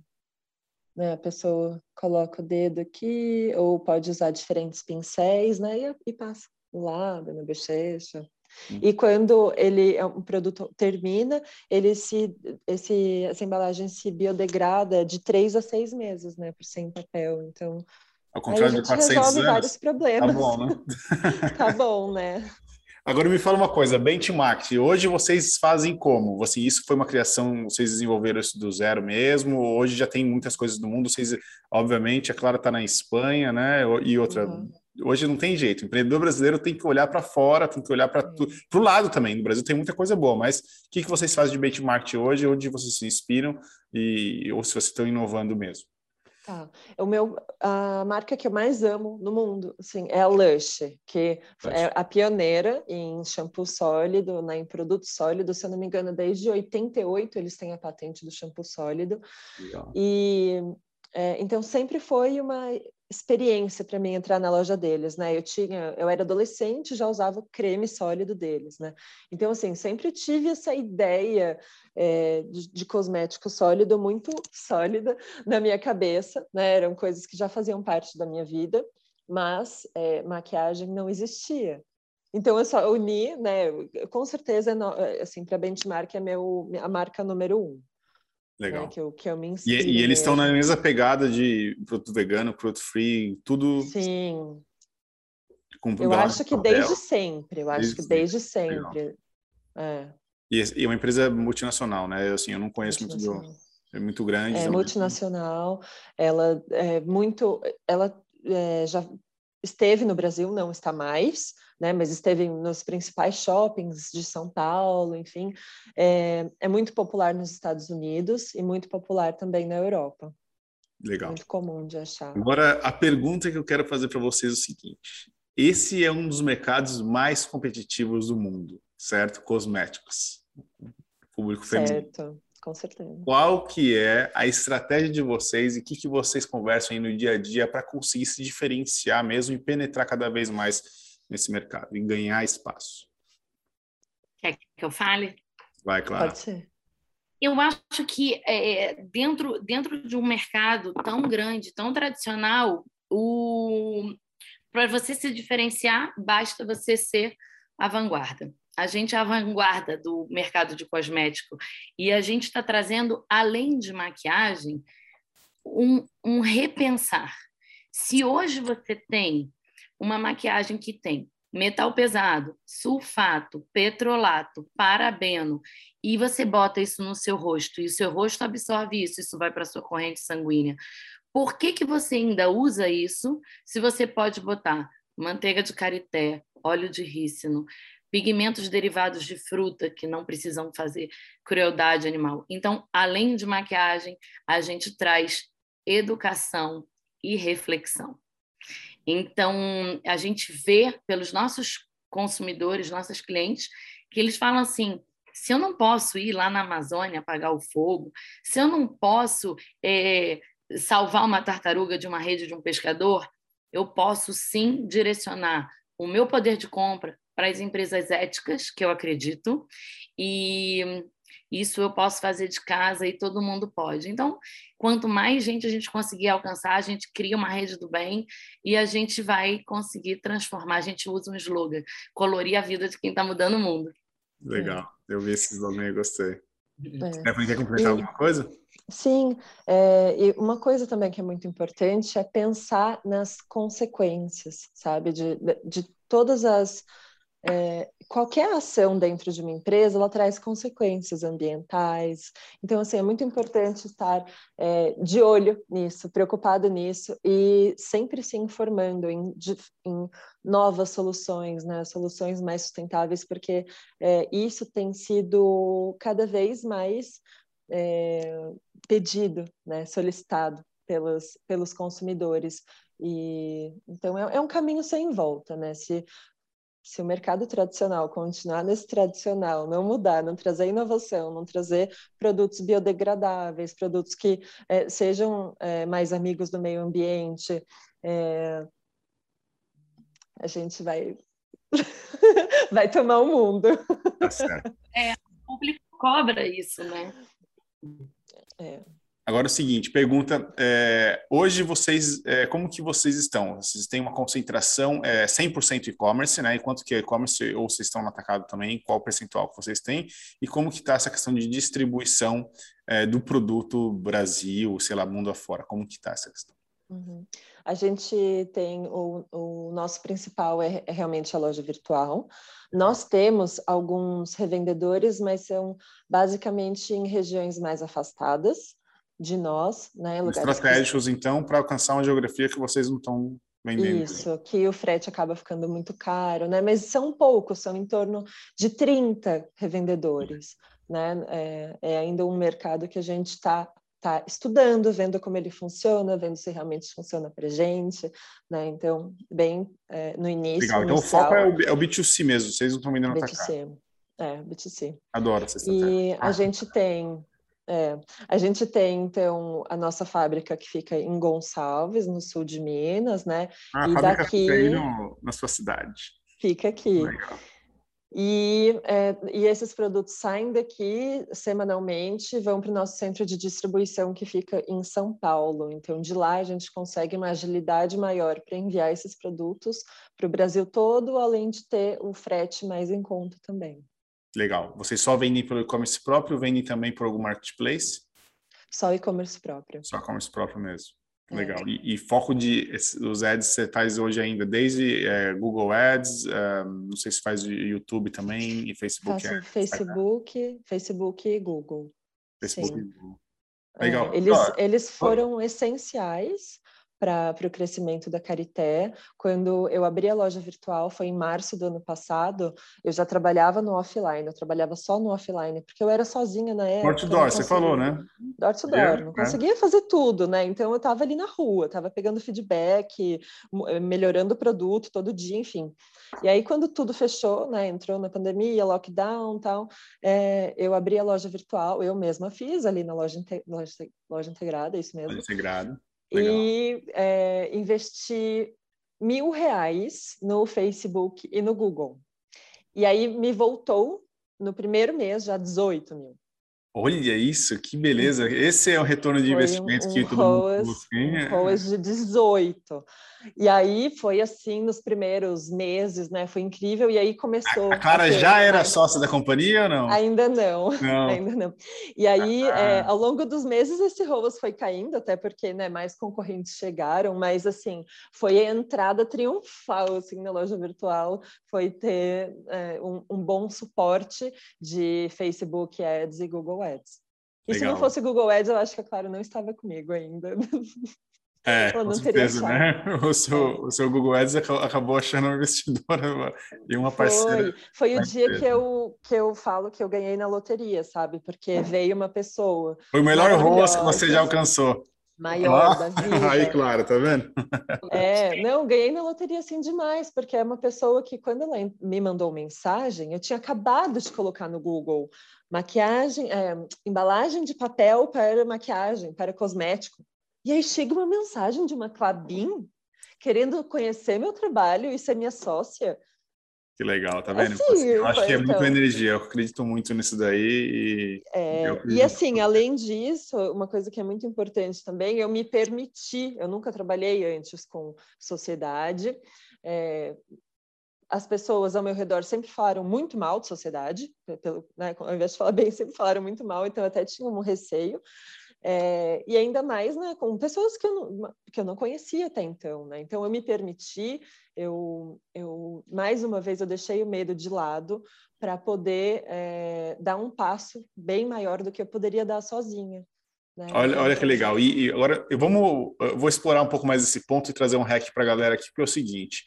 né? A pessoa coloca o dedo aqui, ou pode usar diferentes pincéis, né? E, e passa no lábio, na bochecha. Hum. E quando ele é um produto termina, ele se esse essa embalagem se biodegrada de três a seis meses, né, por sem papel. Então, ao contrário de 400 resolve anos, vários problemas. Tá bom, né? tá bom, né? Agora me fala uma coisa, benchmark. Hoje vocês fazem como? Você, isso foi uma criação, vocês desenvolveram isso do zero mesmo? Hoje já tem muitas coisas do mundo. Vocês, obviamente, a Clara está na Espanha, né? E outra. Uhum. Hoje não tem jeito. O empreendedor brasileiro tem que olhar para fora, tem que olhar para o lado também. No Brasil tem muita coisa boa, mas o que, que vocês fazem de benchmark hoje? Onde vocês se inspiram? E, ou se vocês estão inovando mesmo? Tá. O meu, a marca que eu mais amo no mundo, assim, é a Lush, que é a pioneira em shampoo sólido, né, em produto sólido, se eu não me engano, desde 88 eles têm a patente do shampoo sólido. Legal. E é, então sempre foi uma experiência para mim entrar na loja deles, né? Eu tinha, eu era adolescente, já usava creme sólido deles, né? Então assim, sempre tive essa ideia é, de, de, cosmético sólido muito sólida na minha cabeça, né? Eram coisas que já faziam parte da minha vida, mas é, maquiagem não existia. Então eu só uni, né? Com certeza, assim, para benchmark é meu a marca número um. Legal. Né, que, eu, que eu me inspiro. E, e eles estão na mesma pegada de produto vegano, produto free, tudo. Sim. eu acho que desde sempre. Eu acho desde que desde sempre. É. E, e é uma empresa multinacional, né? Assim, eu não conheço muito do. É muito grande. É multinacional. Ela é muito. Ela é, já esteve no Brasil, não está mais, né, mas esteve nos principais shoppings de São Paulo, enfim, é, é, muito popular nos Estados Unidos e muito popular também na Europa. Legal. Muito comum de achar. Agora, a pergunta que eu quero fazer para vocês é o seguinte: esse é um dos mercados mais competitivos do mundo, certo? Cosméticos. Público certo. feminino com certeza. Qual que é a estratégia de vocês e o que, que vocês conversam aí no dia a dia para conseguir se diferenciar mesmo e penetrar cada vez mais nesse mercado e ganhar espaço? Quer que eu fale? Vai, claro. Pode ser. Eu acho que é, dentro, dentro de um mercado tão grande, tão tradicional, o... para você se diferenciar, basta você ser a vanguarda a gente é a vanguarda do mercado de cosmético e a gente está trazendo, além de maquiagem, um, um repensar. Se hoje você tem uma maquiagem que tem metal pesado, sulfato, petrolato, parabeno, e você bota isso no seu rosto e o seu rosto absorve isso, isso vai para sua corrente sanguínea. Por que, que você ainda usa isso se você pode botar manteiga de karité, óleo de rícino, pigmentos derivados de fruta que não precisam fazer crueldade animal. Então, além de maquiagem, a gente traz educação e reflexão. Então, a gente vê pelos nossos consumidores, nossos clientes, que eles falam assim: se eu não posso ir lá na Amazônia apagar o fogo, se eu não posso é, salvar uma tartaruga de uma rede de um pescador, eu posso sim direcionar o meu poder de compra para as empresas éticas, que eu acredito, e isso eu posso fazer de casa e todo mundo pode. Então, quanto mais gente a gente conseguir alcançar, a gente cria uma rede do bem e a gente vai conseguir transformar. A gente usa um slogan: colorir a vida de quem está mudando o mundo. Legal, eu vi esse slogan e gostei. É. Quer complementar e, alguma coisa? Sim, é, e uma coisa também que é muito importante é pensar nas consequências, sabe, de, de todas as é, qualquer ação dentro de uma empresa ela traz consequências ambientais. Então, assim, é muito importante estar é, de olho nisso, preocupado nisso e sempre se informando em, em novas soluções, né? soluções mais sustentáveis, porque é, isso tem sido cada vez mais é, pedido, né? solicitado pelos, pelos consumidores. E então é, é, um caminho sem volta, né? Se se o mercado tradicional continuar nesse tradicional, não mudar, não trazer inovação, não trazer produtos biodegradáveis, produtos que é, sejam é, mais amigos do meio ambiente, é, a gente vai vai tomar o mundo. Tá é, o público cobra isso, né? É. Agora é o seguinte, pergunta, é, hoje vocês, é, como que vocês estão? Vocês têm uma concentração é, 100% e-commerce, né? Enquanto que é e-commerce, ou vocês estão no atacado também, qual percentual que vocês têm? E como que está essa questão de distribuição é, do produto Brasil, sei lá, mundo afora? Como que está essa questão? Uhum. A gente tem o, o nosso principal é, é, realmente a loja virtual. Nós temos alguns revendedores, mas são basicamente em regiões mais afastadas de nós, né? Estratégicos, que... então, para alcançar uma geografia que vocês não estão vendendo. Isso, que o frete acaba ficando muito caro, né? Mas são poucos, são em torno de 30 revendedores, né? É, é ainda um mercado que a gente está tá estudando, vendo como ele funciona, vendo se realmente funciona para gente, né? Então, bem é, no início. Legal. Então, inicial, o foco é o, é o B2C mesmo, vocês não estão vendendo B2C. É, B2C. Adoro essa estratégia. E a gente tem é, a gente tem, então, a nossa fábrica que fica em Gonçalves, no sul de Minas, né? Ah, a e fábrica daqui... fica aí no, na sua cidade. Fica aqui. Legal. E, é, e esses produtos saem daqui semanalmente, vão para o nosso centro de distribuição que fica em São Paulo. Então, de lá a gente consegue uma agilidade maior para enviar esses produtos para o Brasil todo, além de ter o frete mais em conta também. Legal. Vocês só vendem pelo e-commerce próprio ou vendem também por algum marketplace? Só e-commerce próprio. Só e-commerce próprio mesmo. É. Legal. E, e, foco de os ads você faz hoje ainda desde é, Google Ads, é, não sei se faz YouTube também e Facebook. Faço Facebook, Facebook e Google. Facebook Sim. e Google. Legal. É, eles, eles foram essenciais para o crescimento da Carité. Quando eu abri a loja virtual, foi em março do ano passado, eu já trabalhava no offline, eu trabalhava só no offline, porque eu era sozinha na época. Door to door, você falou, né? Door to door, é, não conseguia é. fazer tudo, né? Então eu estava ali na rua, estava pegando feedback, eh, melhorando o produto todo dia, enfim. E aí, quando tudo fechou, né, entrou na pandemia, lockdown tal, é, eu abri a loja virtual, eu mesma fiz ali na loja, loja, loja integrada, isso mesmo. Loja integrada. E é, investi mil reais no Facebook e no Google. E aí me voltou no primeiro mês já 18 mil. Olha isso, que beleza. Esse é o retorno de foi investimento um, um que todo ROAS, mundo busca. Um ROAS de 18. E aí foi assim nos primeiros meses, né? Foi incrível. E aí começou. A Clara a já era sócia da companhia ou não? Ainda não, não. ainda não. E aí, ah. é, ao longo dos meses, esse ROAS foi caindo, até porque né, mais concorrentes chegaram, mas assim, foi a entrada triunfal assim, na loja virtual, foi ter é, um, um bom suporte de Facebook Ads e Google Google Ads. E Legal. se não fosse Google Ads, eu acho que a Clara não estava comigo ainda. É, com certeza, né? O seu, é. o seu Google Ads acabou achando uma investidora e uma parceira. Foi, foi o dia que eu, que eu falo que eu ganhei na loteria, sabe? Porque veio uma pessoa. Foi o melhor rosto que você já alcançou. Maior ah, da vida. Aí, claro, tá vendo? É, não, ganhei na loteria assim demais, porque é uma pessoa que, quando ela me mandou mensagem, eu tinha acabado de colocar no Google maquiagem, é, embalagem de papel para maquiagem, para cosmético. E aí chega uma mensagem de uma Clabin querendo conhecer meu trabalho e ser minha sócia. Que legal, tá vendo? Assim, eu acho que é então, muita energia, eu acredito muito nisso daí. E, é, e assim, além disso, uma coisa que é muito importante também, eu me permiti, eu nunca trabalhei antes com sociedade, é, as pessoas ao meu redor sempre falaram muito mal de sociedade, pelo, né, ao invés de falar bem, sempre falaram muito mal, então eu até tinha um receio. É, e ainda mais né, com pessoas que eu, não, que eu não conhecia até então. Né? Então, eu me permiti, eu, eu mais uma vez, eu deixei o medo de lado para poder é, dar um passo bem maior do que eu poderia dar sozinha. Né? Olha, olha que legal. E, e agora, eu, vamos, eu vou explorar um pouco mais esse ponto e trazer um hack para a galera aqui, porque é o seguinte: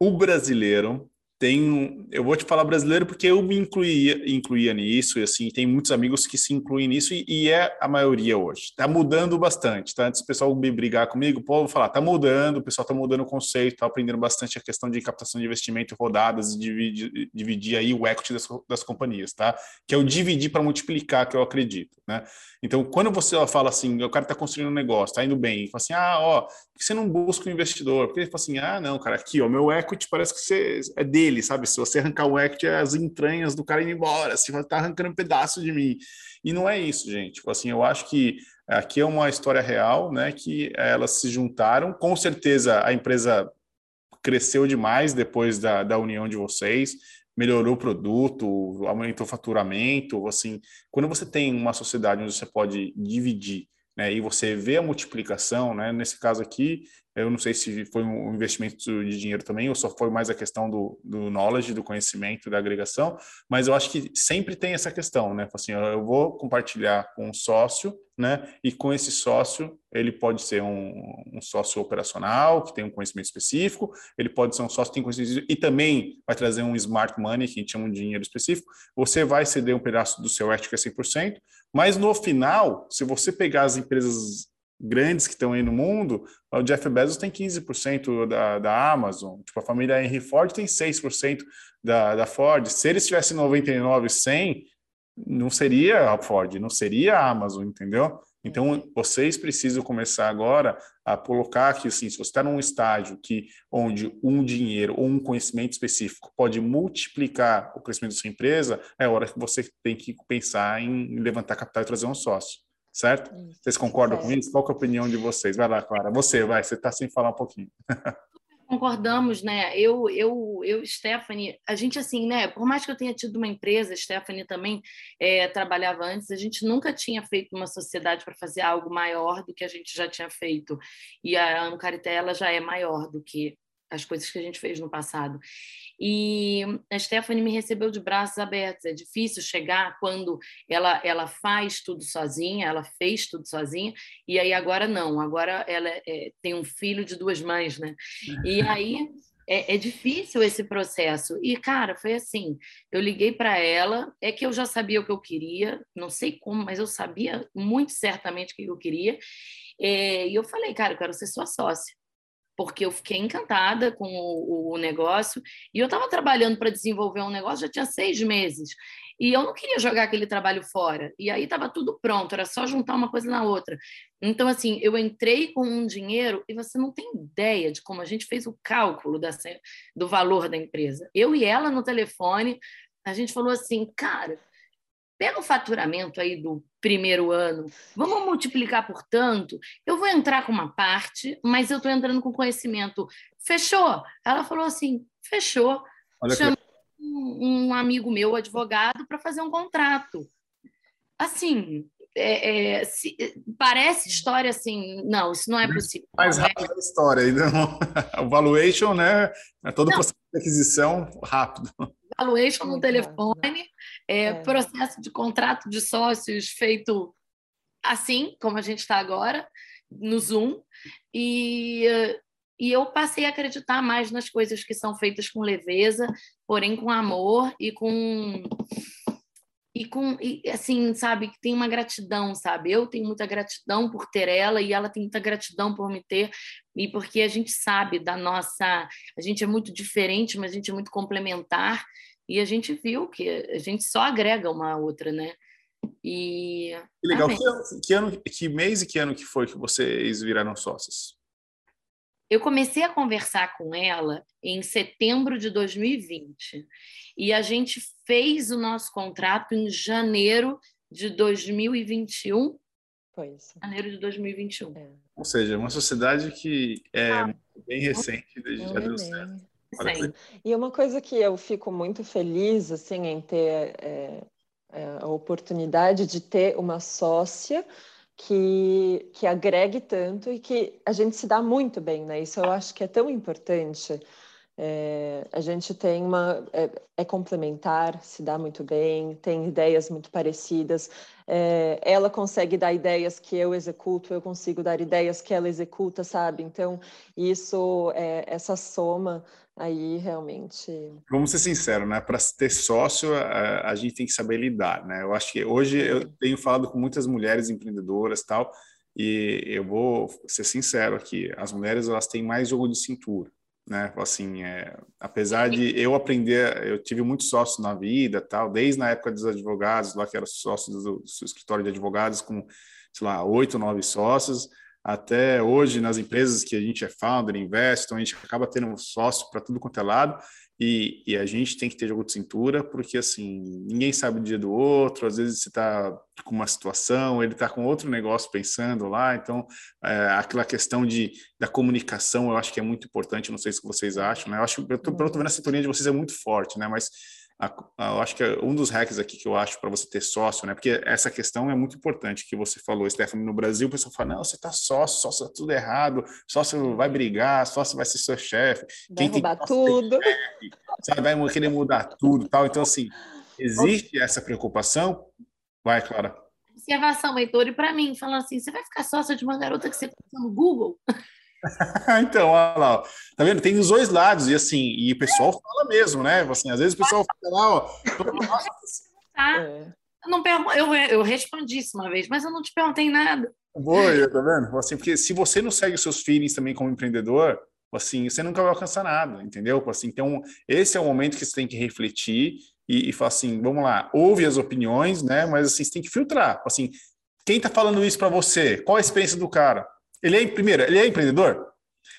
o brasileiro tem eu vou te falar brasileiro porque eu me incluía, incluía nisso e assim tem muitos amigos que se incluem nisso e, e é a maioria hoje. Está mudando bastante tá? Antes do pessoal me brigar comigo o povo falar tá mudando o pessoal está mudando o conceito está aprendendo bastante a questão de captação de investimento rodadas e dividir, dividir aí o equity das, das companhias tá? Que é o dividir para multiplicar que eu acredito né? Então quando você fala assim o cara está construindo um negócio está indo bem fala assim ah ó por que você não busca um investidor? Porque ele fala assim ah não cara aqui ó meu equity parece que você é dele dele, sabe? Se você arrancar o equity, as entranhas do cara indo embora, se estar tá arrancando um pedaço de mim. E não é isso, gente. Tipo assim, eu acho que aqui é uma história real, né? Que elas se juntaram. Com certeza a empresa cresceu demais depois da, da união de vocês melhorou o produto, aumentou o faturamento, assim, quando você tem uma sociedade onde você pode dividir, né, e você vê a multiplicação, né, nesse caso aqui, eu não sei se foi um investimento de dinheiro também, ou só foi mais a questão do, do knowledge, do conhecimento, da agregação, mas eu acho que sempre tem essa questão, né? Assim, eu vou compartilhar com um sócio, né? E com esse sócio, ele pode ser um, um, sócio operacional, que tem um conhecimento específico, ele pode ser um sócio que tem conhecimento e também vai trazer um smart money, que a gente chama de dinheiro específico. Você vai ceder um pedaço do seu equity, que é 100%, mas no final, se você pegar as empresas grandes que estão aí no mundo, o Jeff Bezos tem 15% da, da Amazon, tipo, a família Henry Ford tem 6% da, da Ford. Se eles tivessem 99, 100, não seria a Ford, não seria a Amazon, entendeu? Então, vocês precisam começar agora a colocar que, assim, se você está num estágio que, onde um dinheiro ou um conhecimento específico pode multiplicar o crescimento da sua empresa, é hora que você tem que pensar em levantar capital e trazer um sócio certo? Vocês concordam com isso? Qual é a opinião de vocês? Vai lá, Clara. Você, vai, você está sem falar um pouquinho. Concordamos, né? Eu, eu, eu, Stephanie, a gente assim, né? Por mais que eu tenha tido uma empresa, Stephanie também é, trabalhava antes, a gente nunca tinha feito uma sociedade para fazer algo maior do que a gente já tinha feito. E a Ancarité, ela já é maior do que as coisas que a gente fez no passado. E a Stephanie me recebeu de braços abertos. É difícil chegar quando ela, ela faz tudo sozinha, ela fez tudo sozinha, e aí agora não, agora ela é, tem um filho de duas mães, né? E aí é, é, difícil esse processo. E, cara, foi assim: eu liguei para ela, é que eu já sabia o que eu queria, não sei como, mas eu sabia muito certamente o que eu queria. É, e eu falei, cara, eu quero ser sua sócia porque eu fiquei encantada com o, o negócio. E eu estava trabalhando para desenvolver um negócio já tinha seis meses e eu não queria jogar aquele trabalho fora. E aí estava tudo pronto era só juntar uma coisa na outra. Então assim eu entrei com um dinheiro e você não tem ideia de como a gente fez o cálculo dessa, do valor da empresa. Eu e ela no telefone a gente falou assim cara pega o faturamento aí do primeiro ano, vamos multiplicar por tanto, eu vou entrar com uma parte, mas eu estou entrando com conhecimento. Fechou? Ela falou assim, fechou. Olha um, um, amigo meu, advogado, para fazer um contrato. Assim, é, é, se, parece história assim, não, isso não é possível. Mais é. rápido a história, então, o valuation, né? É todo o processo de aquisição rápido valuation no telefone, é, é. processo de contrato de sócios feito assim, como a gente está agora, no Zoom, e, e eu passei a acreditar mais nas coisas que são feitas com leveza, porém com amor e com e com e, assim sabe que tem uma gratidão sabe eu tenho muita gratidão por ter ela e ela tem muita gratidão por me ter e porque a gente sabe da nossa a gente é muito diferente mas a gente é muito complementar e a gente viu que a gente só agrega uma a outra, né? E. Que legal. Que, ano, que, ano, que mês e que ano que foi que vocês viraram sócios? Eu comecei a conversar com ela em setembro de 2020 e a gente fez o nosso contrato em janeiro de 2021. Foi isso. Janeiro de 2021. É. Ou seja, uma sociedade que é ah, bem recente, desde já deu certo. Sim. E uma coisa que eu fico muito feliz assim em ter é, é, a oportunidade de ter uma sócia que, que agregue tanto e que a gente se dá muito bem, né? Isso eu acho que é tão importante. É, a gente tem uma é, é, complementar, se dá muito bem, tem ideias muito parecidas. É, ela consegue dar ideias que eu executo, eu consigo dar ideias que ela executa, sabe? Então isso, é, essa soma aí realmente. Vamos ser sinceros, né? Para ter sócio, a, a, gente tem que saber lidar, né? Eu acho que hoje eu tenho falado com muitas mulheres empreendedoras tal, e eu vou ser sincero aqui: as mulheres elas têm mais jogo de cintura. Né, assim, é, apesar de eu aprender, eu tive muitos sócios na vida, tal, desde na época dos advogados, lá que era sócio do, do escritório de advogados com, sei lá, oito, nove sócios, até hoje nas empresas que a gente é founder, então a gente acaba tendo um sócio para tudo quanto é lado. E, e, a gente tem que ter jogo de cintura, porque assim, ninguém sabe o dia do outro, às vezes você está com uma situação, ele está com outro negócio pensando lá, então é, aquela questão de, da comunicação eu acho que é muito importante, não sei se vocês acham, né? Eu acho eu tô, eu vendo a sintonia de vocês é muito forte, né? Mas eu acho que é um dos hacks aqui que eu acho para você ter sócio, né? Porque essa questão é muito importante que você falou, Stephanie, no Brasil o pessoal fala, não, você está sócio, sócio tá tudo errado, sócio vai brigar, sócio vai ser seu chefe. Vai Quem roubar tudo. Chefe, sabe, vai querer mudar tudo tal. Então, assim, existe essa preocupação? Vai, Clara. Observação, Heitor, e para mim, falando assim, você vai ficar sócio de uma garota que você está no Google? então, olha lá, ó. tá vendo? Tem os dois lados, e assim, e o pessoal fala mesmo, né? Assim, às vezes o pessoal fala lá, ó. Tá. É. Eu, não pergun- eu, eu respondi isso uma vez, mas eu não te perguntei nada. Boa, tá vendo? Assim, porque se você não segue os seus feelings também como empreendedor, assim, você nunca vai alcançar nada, entendeu? Assim, então, esse é o momento que você tem que refletir e, e falar assim, vamos lá, ouve as opiniões, né? Mas assim, você tem que filtrar. Assim, quem tá falando isso para você? Qual a experiência do cara? Ele é, primeiro, ele é empreendedor?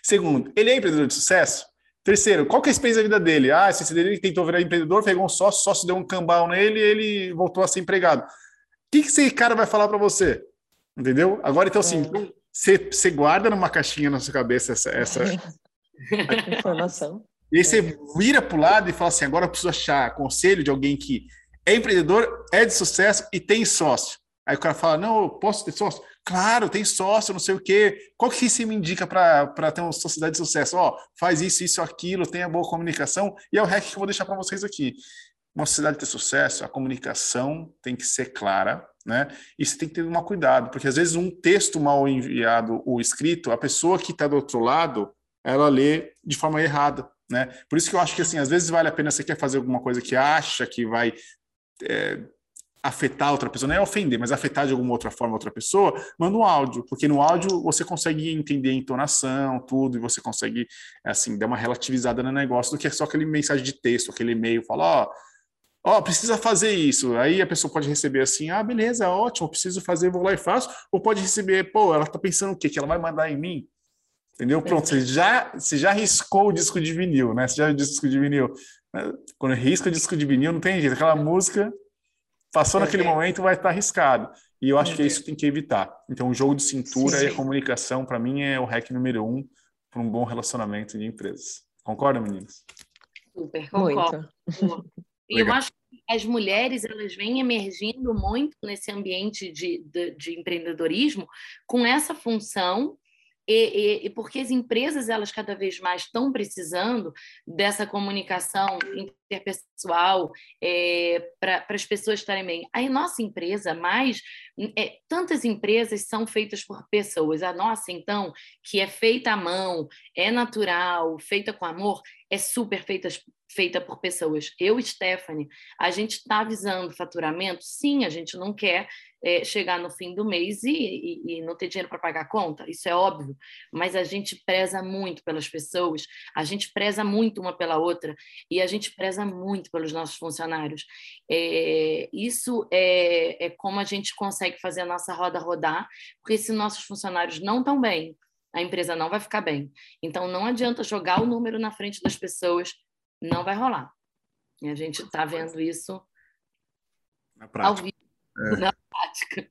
Segundo, ele é empreendedor de sucesso? Terceiro, qual que é a experiência da vida dele? Ah, a experiência dele ele tentou virar empreendedor, pegou um sócio, sócio deu um cambal nele e ele voltou a ser empregado. O que, que esse cara vai falar para você? Entendeu? Agora, então, assim, é. você, você guarda numa caixinha na sua cabeça essa, essa... informação. E aí você vira para o lado e fala assim: agora eu preciso achar conselho de alguém que é empreendedor, é de sucesso e tem sócio. Aí o cara fala: não, posso ter sócio? Claro, tem sócio, não sei o quê. Qual que você me indica para ter uma sociedade de sucesso? Ó, faz isso, isso, aquilo, tenha boa comunicação. E é o hack que eu vou deixar para vocês aqui. Uma sociedade ter sucesso, a comunicação tem que ser clara, né? E você tem que ter um cuidado, porque às vezes um texto mal enviado ou escrito, a pessoa que está do outro lado, ela lê de forma errada, né? Por isso que eu acho que assim, às vezes vale a pena você quer fazer alguma coisa que acha que vai é, afetar outra pessoa, não é ofender, mas afetar de alguma outra forma outra pessoa, manda um áudio, porque no áudio você consegue entender a entonação, tudo, e você consegue, assim, dar uma relativizada no negócio do que é só aquele mensagem de texto, aquele e-mail, fala, ó, ó, precisa fazer isso. Aí a pessoa pode receber assim, ah, beleza, ótimo, preciso fazer, vou lá e faço, ou pode receber, pô, ela tá pensando o quê? Que ela vai mandar em mim? Entendeu? Pronto, você já, você já riscou o disco de vinil, né? Você já o disco de vinil. Quando risca o disco de vinil, não tem jeito, aquela música Passou é, naquele momento, vai estar arriscado. E eu acho que é isso que tem que evitar. Então, o jogo de cintura sim, sim. e a comunicação, para mim, é o hack número um para um bom relacionamento de empresas. Concorda, meninas? Super, concordo. E eu acho que as mulheres elas vêm emergindo muito nesse ambiente de, de, de empreendedorismo com essa função e, e, e, porque as empresas elas cada vez mais estão precisando dessa comunicação interpessoal é, para as pessoas estarem bem. A nossa empresa, mais é, tantas empresas são feitas por pessoas. A nossa, então, que é feita à mão, é natural, feita com amor, é super feita, feita por pessoas. Eu, Stephanie, a gente está visando faturamento? Sim, a gente não quer é, chegar no fim do mês e, e, e não ter dinheiro para pagar a conta, isso é óbvio, mas a gente preza muito pelas pessoas, a gente preza muito uma pela outra e a gente preza muito pelos nossos funcionários. É, isso é, é como a gente consegue fazer a nossa roda rodar, porque se nossos funcionários não estão bem, a empresa não vai ficar bem. Então, não adianta jogar o número na frente das pessoas, não vai rolar. E a gente está vendo isso na prática. ao vivo, é. na prática.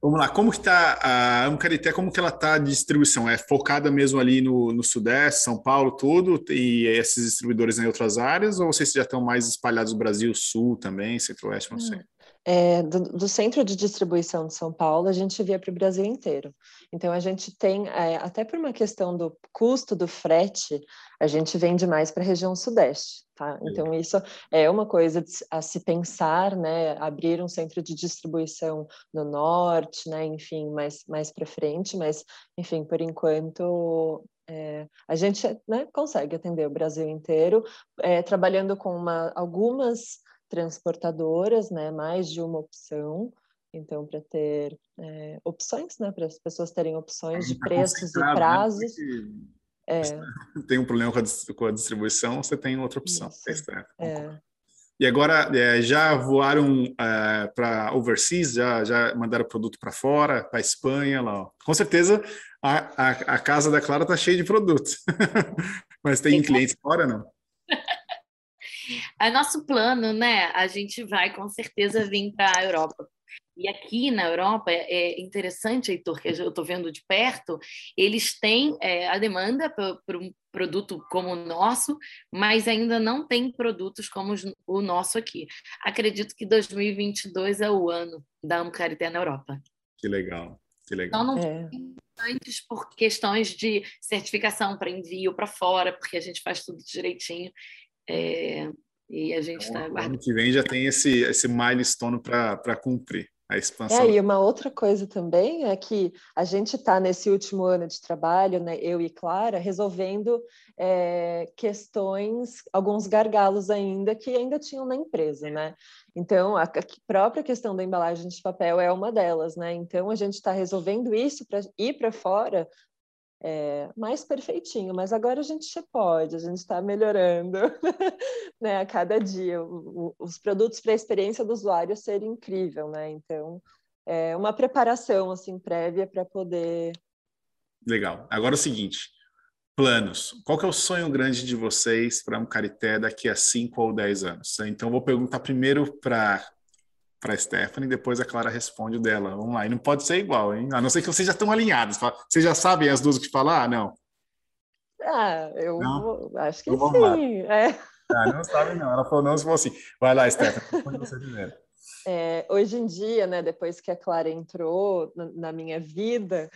Vamos lá, como que está a Amcarité, como que ela está de distribuição? É focada mesmo ali no, no Sudeste, São Paulo, tudo, e esses distribuidores em outras áreas, ou vocês já estão mais espalhados no Brasil, Sul também, Centro-Oeste, não sei? É, do, do, centro de distribuição de São Paulo, a gente via para o Brasil inteiro. Então, a gente tem, é, até por uma questão do custo do frete, a gente vende mais para a região Sudeste. Tá? Então, isso é uma coisa a se pensar, né? Abrir um centro de distribuição no norte, né? Enfim, mais, mais para frente, mas, enfim, por enquanto. É, a gente né, consegue atender o Brasil inteiro, é, trabalhando com uma, algumas transportadoras, né, mais de uma opção, então para ter é, opções, né, para as pessoas terem opções de preços e né, prazos. É. Tem um problema com a, distribuição, você tem outra opção. É. E agora é, já voaram é, para overseas, já, já mandaram produto para fora, para Espanha, lá. Ó. Com certeza a, a, a, casa da Clara está cheia de produtos. Mas tem clientes fora, não? A nosso plano, né? A gente vai com certeza vir para a Europa. E aqui na Europa é interessante, Heitor, que eu estou vendo de perto, eles têm é, a demanda por um produto como o nosso, mas ainda não tem produtos como o nosso aqui. Acredito que 2022 é o ano da Amcarité na Europa. Que legal, que legal. Então não é. antes por questões de certificação para envio para fora, porque a gente faz tudo direitinho. É, e a gente está então, Ano que vem já tem esse, esse milestone para cumprir a expansão. É, e uma outra coisa também é que a gente está nesse último ano de trabalho, né, eu e Clara, resolvendo é, questões, alguns gargalos ainda que ainda tinham na empresa, né? Então, a, a própria questão da embalagem de papel é uma delas, né? Então, a gente está resolvendo isso para ir para fora é, mais perfeitinho, mas agora a gente pode, a gente está melhorando né, a cada dia. O, os produtos para a experiência do usuário ser incrível, né? Então, é uma preparação assim prévia para poder. Legal. Agora é o seguinte: planos. Qual que é o sonho grande de vocês para um Carité daqui a 5 ou 10 anos? Então, vou perguntar primeiro para para a Stephanie, depois a Clara responde dela. Vamos lá. E não pode ser igual, hein? A não ser que vocês já estão alinhados. Vocês já sabem as duas que falar? Ah, não. Ah, eu não? acho que então, sim. É. Ah, não sabe, não. Ela falou não, se for assim. Vai lá, Stephanie, você primeiro. É, hoje em dia, né, depois que a Clara entrou na, na minha vida,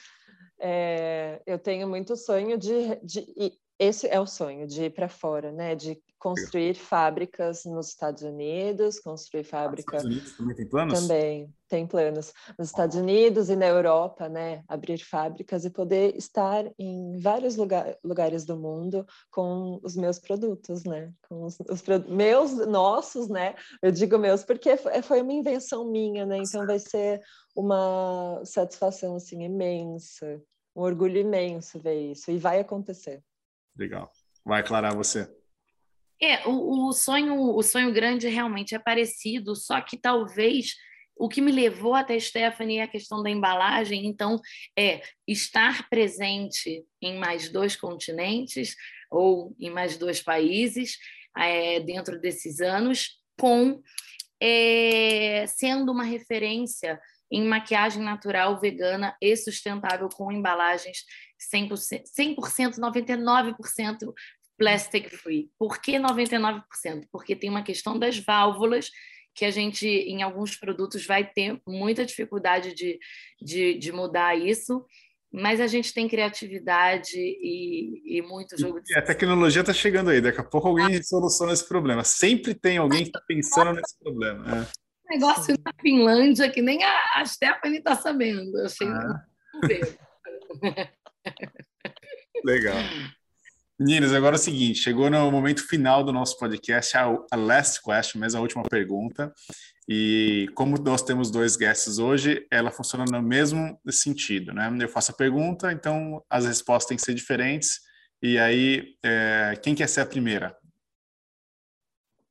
é, eu tenho muito sonho de, de, esse é o sonho de ir para fora, né? De construir fábricas nos Estados Unidos, construir fábrica. Nos Estados Unidos também tem planos? Também tem planos. Nos Estados Unidos e na Europa, né? Abrir fábricas e poder estar em vários lugar, lugares do mundo com os meus produtos, né? Com os, os meus, nossos, né? Eu digo meus porque foi uma invenção minha, né? Então vai ser uma satisfação assim imensa, um orgulho imenso ver isso e vai acontecer. Legal. Vai, Clara, você. É, o, o, sonho, o sonho grande realmente é parecido, só que talvez o que me levou até Stephanie é a questão da embalagem, então é estar presente em mais dois continentes ou em mais dois países é, dentro desses anos, com é, sendo uma referência em maquiagem natural, vegana e sustentável com embalagens 100%, 100% 99% plastic free. Por que 99%? Porque tem uma questão das válvulas que a gente, em alguns produtos, vai ter muita dificuldade de, de, de mudar isso, mas a gente tem criatividade e, e muito jogo de. E a tecnologia está chegando aí, daqui a pouco alguém ah. soluciona esse problema. Sempre tem alguém que está pensando nesse problema. É. Negócio na Finlândia que nem a, a Stephanie está sabendo. Eu achei. Ah. Legal. Meninas, agora é o seguinte, chegou no momento final do nosso podcast, a, a last question, mesmo a última pergunta. E como nós temos dois guests hoje, ela funciona no mesmo sentido, né? Eu faço a pergunta, então as respostas têm que ser diferentes. E aí, é, quem quer ser a primeira?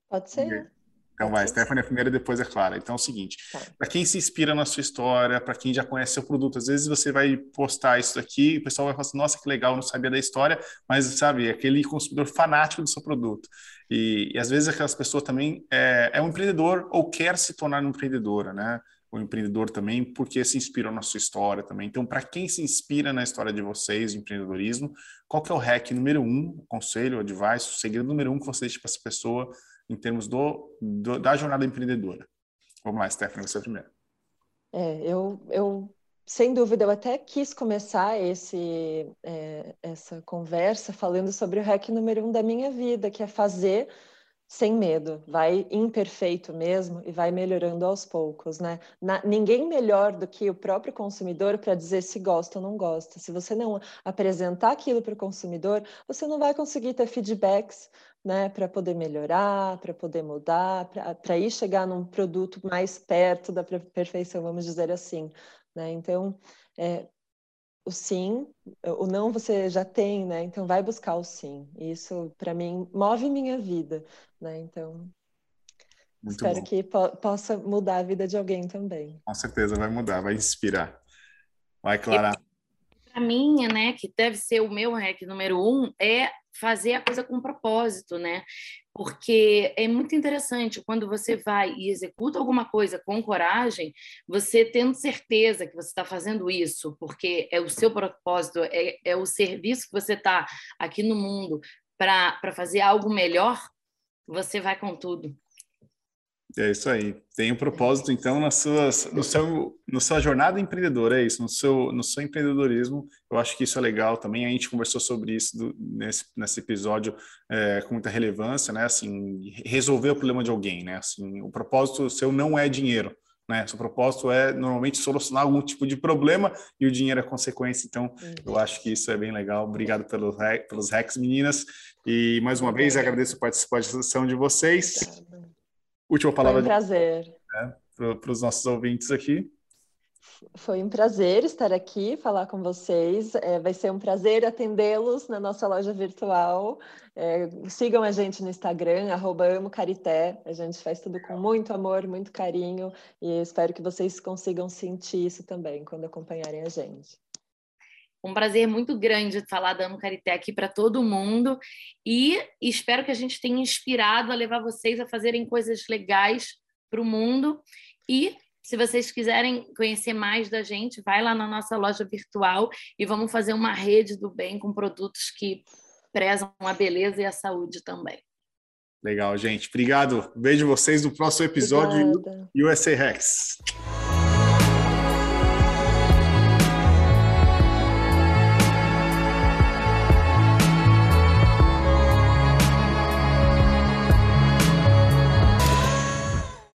Pode ser. Então vai, Stephanie é primeira, depois é Clara. Então é o seguinte, tá. para quem se inspira na sua história, para quem já conhece seu produto, às vezes você vai postar isso aqui, o pessoal vai falar assim, nossa, que legal, não sabia da história, mas sabe, é aquele consumidor fanático do seu produto. E, e às vezes aquelas pessoas também é, é um empreendedor ou quer se tornar uma empreendedora, né? o empreendedor também, porque se inspiram na sua história também. Então, para quem se inspira na história de vocês, de empreendedorismo, qual que é o hack número um, o conselho, o advice, o segredo número um que você deixa para essa pessoa em termos do, do, da jornada empreendedora? Vamos lá, Stephanie, você é primeiro. É, eu, eu, sem dúvida, eu até quis começar esse, é, essa conversa falando sobre o hack número um da minha vida, que é fazer sem medo, vai imperfeito mesmo e vai melhorando aos poucos, né? Na, ninguém melhor do que o próprio consumidor para dizer se gosta ou não gosta. Se você não apresentar aquilo para o consumidor, você não vai conseguir ter feedbacks, né? Para poder melhorar, para poder mudar, para ir chegar num produto mais perto da perfeição, vamos dizer assim, né? Então, é, o sim, o não você já tem, né? Então vai buscar o sim. Isso para mim move minha vida, né? Então Muito espero bom. que po possa mudar a vida de alguém também. Com certeza vai mudar, vai inspirar. Vai, Clara. Para mim, né, que deve ser o meu hack número um, é fazer a coisa com propósito, né? Porque é muito interessante quando você vai e executa alguma coisa com coragem, você tendo certeza que você está fazendo isso, porque é o seu propósito, é, é o serviço que você está aqui no mundo para fazer algo melhor, você vai com tudo. É isso aí. Tem um propósito, então, nas suas, no seu, na sua jornada empreendedora, é isso, no seu, no seu empreendedorismo. Eu acho que isso é legal também. A gente conversou sobre isso do, nesse, nesse episódio é, com muita relevância, né? Assim, resolver o problema de alguém, né? Assim, o propósito seu não é dinheiro, né? Seu propósito é normalmente solucionar algum tipo de problema e o dinheiro é consequência. Então, eu acho que isso é bem legal. Obrigado pelos, pelos hacks, meninas. E mais uma vez agradeço a participação de vocês. Obrigada. Última palavra. Foi um prazer. Né, para os nossos ouvintes aqui. Foi um prazer estar aqui, falar com vocês. É, vai ser um prazer atendê-los na nossa loja virtual. É, sigam a gente no Instagram, @amocarité. A gente faz tudo com muito amor, muito carinho e espero que vocês consigam sentir isso também quando acompanharem a gente um prazer muito grande falar da Amo Carité aqui para todo mundo e espero que a gente tenha inspirado a levar vocês a fazerem coisas legais para o mundo e se vocês quiserem conhecer mais da gente, vai lá na nossa loja virtual e vamos fazer uma rede do bem com produtos que prezam a beleza e a saúde também. Legal, gente. Obrigado. Vejo vocês no próximo episódio Obrigada. USA Rex.